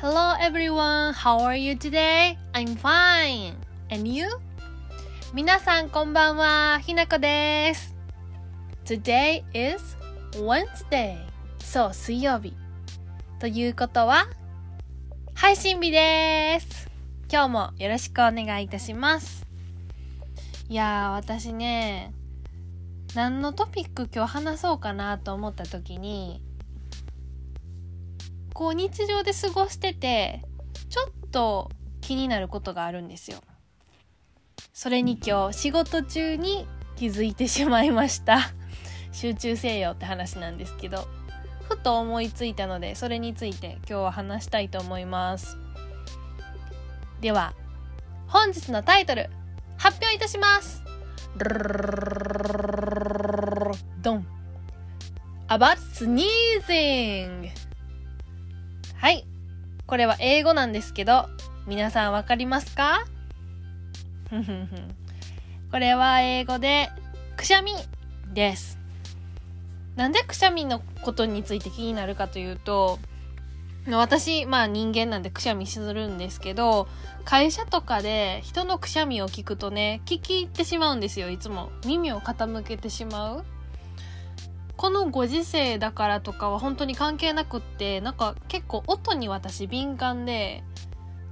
Hello everyone, how are you today? I'm fine. And you? 皆さんこんばんは、ひなこです。Today is Wednesday. そう、水曜日。ということは、配信日です。今日もよろしくお願いいたします。いやー、私ね、何のトピック今日話そうかなと思った時に、こう日常で過ごしててちょっと気になることがあるんですよ。それに今日仕事中に気づいてしまいました。集中せよって話なんですけどふと思いついたのでそれについて今日は話したいと思いますでは本日のタイトル発表いたしますドン About sneezing。これは英語なんですけど、皆さんわかりますか？これは英語で、くしゃみです。なんでくしゃみのことについて気になるかというと、私、まあ人間なんでくしゃみするんですけど、会社とかで人のくしゃみを聞くとね、聞き入ってしまうんですよ、いつも。耳を傾けてしまう。このご時世だからとかは本当に関係なくってなんか結構音に私敏感で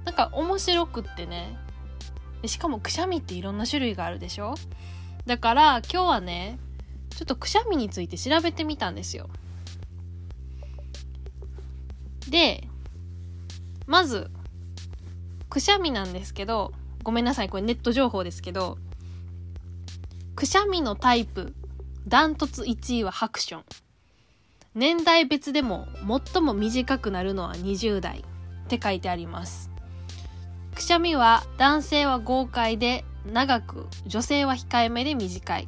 なんか面白くってね。しかもくしゃみっていろんな種類があるでしょ？だから今日はねちょっとくしゃみについて調べてみたんですよ。でまずくしゃみなんですけどごめんなさいこれネット情報ですけどくしゃみのタイプダントツ1位はハクション。年代別でも最も短くなるのは20代って書いてあります。くしゃみは男性は豪快で長く、女性は控えめで短い。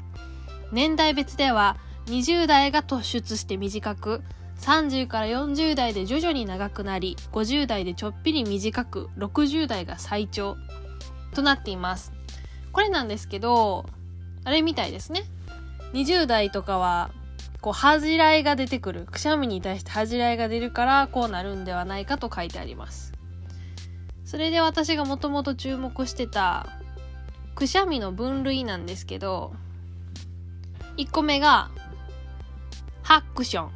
年代別では20代が突出して短く、30から40代で徐々に長くなり、50代でちょっぴり短く、60代が最長となっています。これなんですけど、あれみたいですね。20代とかはこう恥じらいが出てくる。くしゃみに対して恥じらいが出るからこうなるんではないかと書いてあります。それで私がもともと注目してたくしゃみの分類なんですけど1個目がハックション。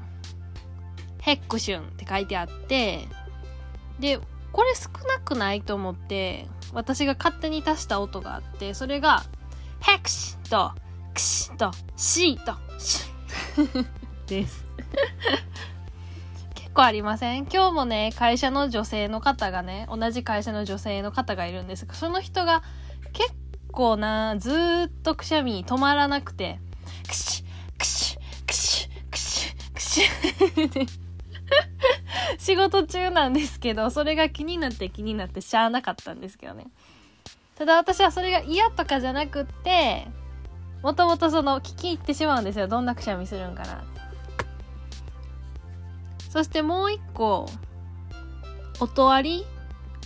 ヘックションって書いてあってでこれ少なくないと思って私が勝手に足した音があってそれがヘクシとクシとシと。シです。結構ありません？今日もね会社の女性の方がね同じ会社の女性の方がいるんです。がその人が結構なずっとくしゃみ止まらなくてクシクシクシクシクシ 仕事中なんですけどそれが気になって気になってしゃあなかったんですけどね。ただ私はそれが嫌とかじゃなくってもともとその聞き入ってしまうんですよ。どんなくしゃみするんかな。そしてもう一個音あり？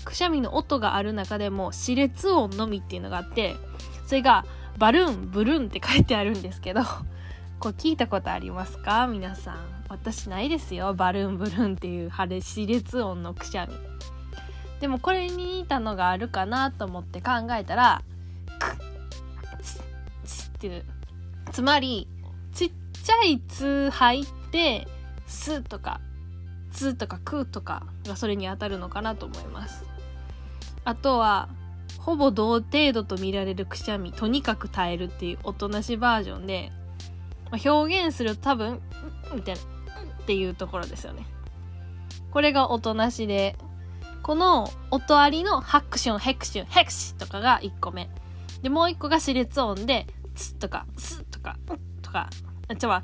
くしゃみの音がある中でも歯列音のみっていうのがあってそれがバルーンブルーンって書いてあるんですけど これ聞いたことありますか？皆さん。私ないですよ。バルーンブルーンっていう歯列音のくしゃみ。でもこれに似たのがあるかなと思って考えたらっていう。つまりちっちゃい「つ」入って「す」とか「つ」とか「く」とかがそれに当たるのかなと思います。あとはほぼ同程度と見られるくしゃみとにかく耐えるっていうおとなしバージョンで、ま、表現すると多分みたいなっていうところですよね。これがおとなしでこの音ありのハクションヘクションヘクシとかが1個目。でもう1個が歯列音でつとか、すとか、とか、あ、ちょ、ま、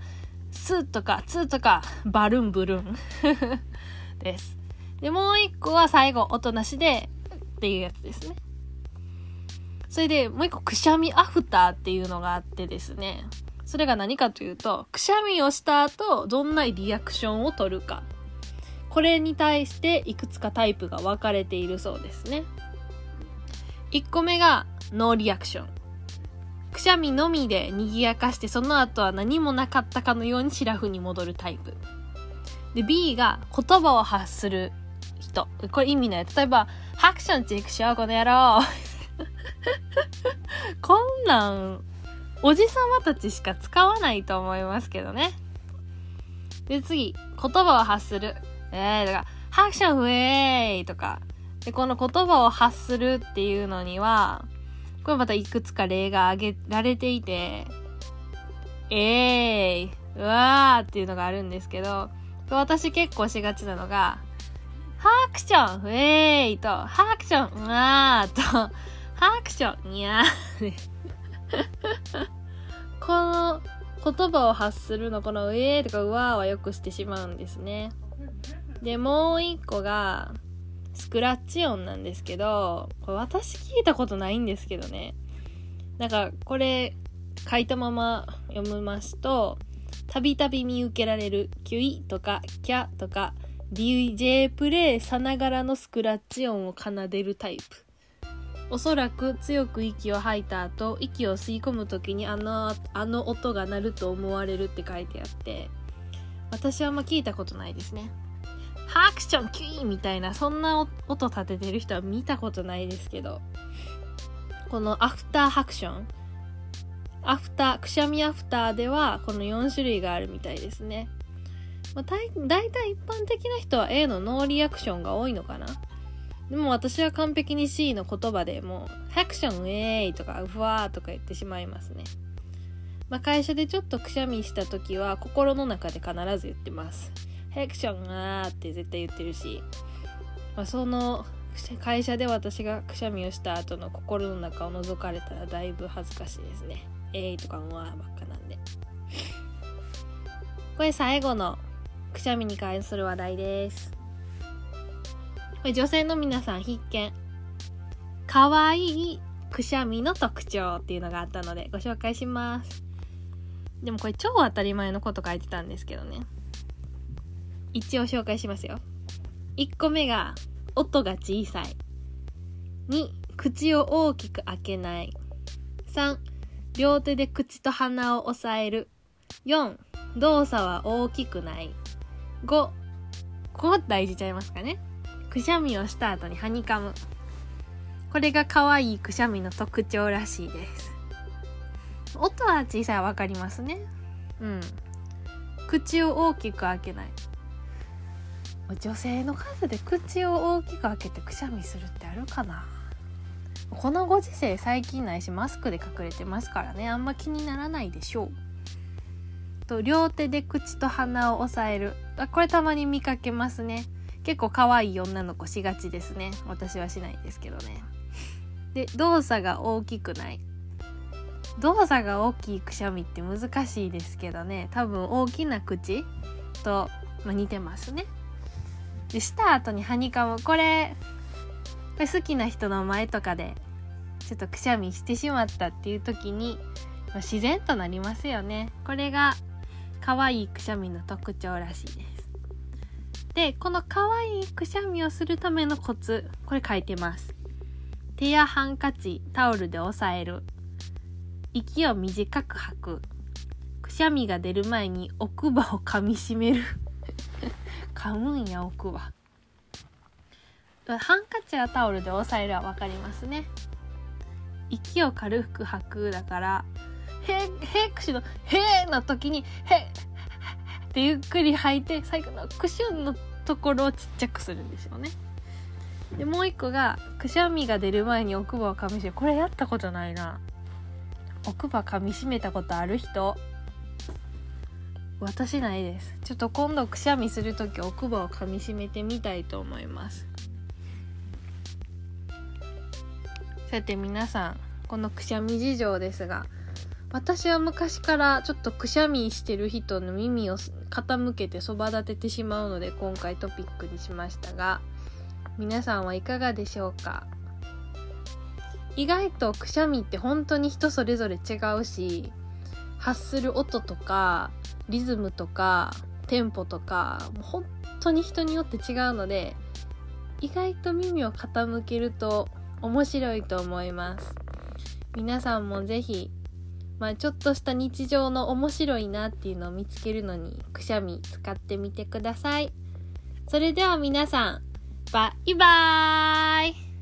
すとか、つとか、バルンブルン です。で、もう一個は最後、音なしで、っていうやつですね。それで、もう一個、くしゃみアフターっていうのがあってですね。それが何かというと、くしゃみをした後、どんなリアクションを取るか。これに対していくつかタイプが分かれているそうですね。1個目がノーリアクション。くしゃみのみで賑やかしてその後は何もなかったかのようにシラフに戻るタイプ。で、B が言葉を発する人。これ意味ない。例えば、ハクションチェックしよう、この野郎。こんなん、おじさまたちしか使わないと思いますけどね。で、次、言葉を発する。えー、だから、ハクションウェイとか。で、この言葉を発するっていうのには、これまたいくつか例が挙げられていて、えーい、うわーっていうのがあるんですけど、私結構しがちなのが、ハークションウェイと、ハークションうわーと、ハークションにゃー この言葉を発するのこのウェーとかうわーはよくしてしまうんですね。で、もう一個が、スクラッチ音なんですけど、これ私聞いたことないんですけどね。なんか、これ、書いたまま読みますと、たびたび見受けられる、キュイとか、キャとか、DJ プレイさながらのスクラッチ音を奏でるタイプ。おそらく強く息を吐いた後、息を吸い込む時にあの、あの音が鳴ると思われるって書いてあって、私はあんま聞いたことないですね。ハクションキュイーみたいな、そんな音立ててる人は見たことないですけど、このアフターハクション、アフター、くしゃみアフターではこの4種類があるみたいですね。まあ、大体一般的な人は A のノーリアクションが多いのかなでも私は完璧に C の言葉でもう、ハクションウェイとか、ふわーとか言ってしまいますね。まあ、会社でちょっとくしゃみした時は心の中で必ず言ってます。ハクションあって絶対言ってるし、まあ、その会社で私がくしゃみをした後の心の中を覗かれたらだいぶ恥ずかしいですね。えーとかうわーばっかなんで。これ最後のくしゃみに関する話題です。これ女性の皆さん必見。かわいいくしゃみの特徴っていうのがあったのでご紹介します。でもこれ超当たり前のこと書いてたんですけどね。一応紹介しますよ。1個目が音が小さい。2、口を大きく開けない。3、両手で口と鼻を押さえる。4、動作は大きくない。5、ここ大事ちゃいますかね。くしゃみをした後にハニカム。これが可愛いくしゃみの特徴らしいです。音は小さいわかりますね。うん。口を大きく開けない。女性の数で口を大きく開けてくしゃみするってあるかな？このご時世最近ないしマスクで隠れてますからね。あんま気にならないでしょう。と両手で口と鼻を押さえる。あこれたまに見かけますね。結構可愛い女の子しがちですね。私はしないですけどね。で動作が大きくない。動作が大きいくしゃみって難しいですけどね。多分大きな口と、まあ、似てますね。でした後にハニカム。これこれ好きな人の前とかでちょっとくしゃみしてしまったっていう時に、ま、自然となりますよね。これが可愛いくしゃみの特徴らしいです。でこの可愛いくしゃみをするためのコツこれ書いてます。手やハンカチタオルで押さえる。息を短く吐く。くしゃみが出る前に奥歯を噛みしめる。噛むんや奥は。ハンカチやタオルで押さえるは分かりますね。息を軽く吐くだからへへくしのへえの時にへってゆっくり吐いて最後のクシュンのところをちっちゃくするんですよね。でもう一個がくしゃみが出る前に奥歯を噛みしめこれやったことないな。奥歯噛みしめたことある人？私ないです。ちょっと今度くしゃみする時奥歯を噛みしめてみたいと思います。さて皆さんこのくしゃみ事情ですが私は昔からちょっとくしゃみしてる人の耳を傾けてそば立ててしまうので今回トピックにしましたが皆さんはいかがでしょうか？意外とくしゃみって本当に人それぞれ違うし発する音とかリズムとかテンポとかもう本当に人によって違うので意外と耳を傾けると面白いと思います。皆さんもぜひまあちょっとした日常の面白いなっていうのを見つけるのにくしゃみ使ってみてください。それでは皆さんバイバーイ。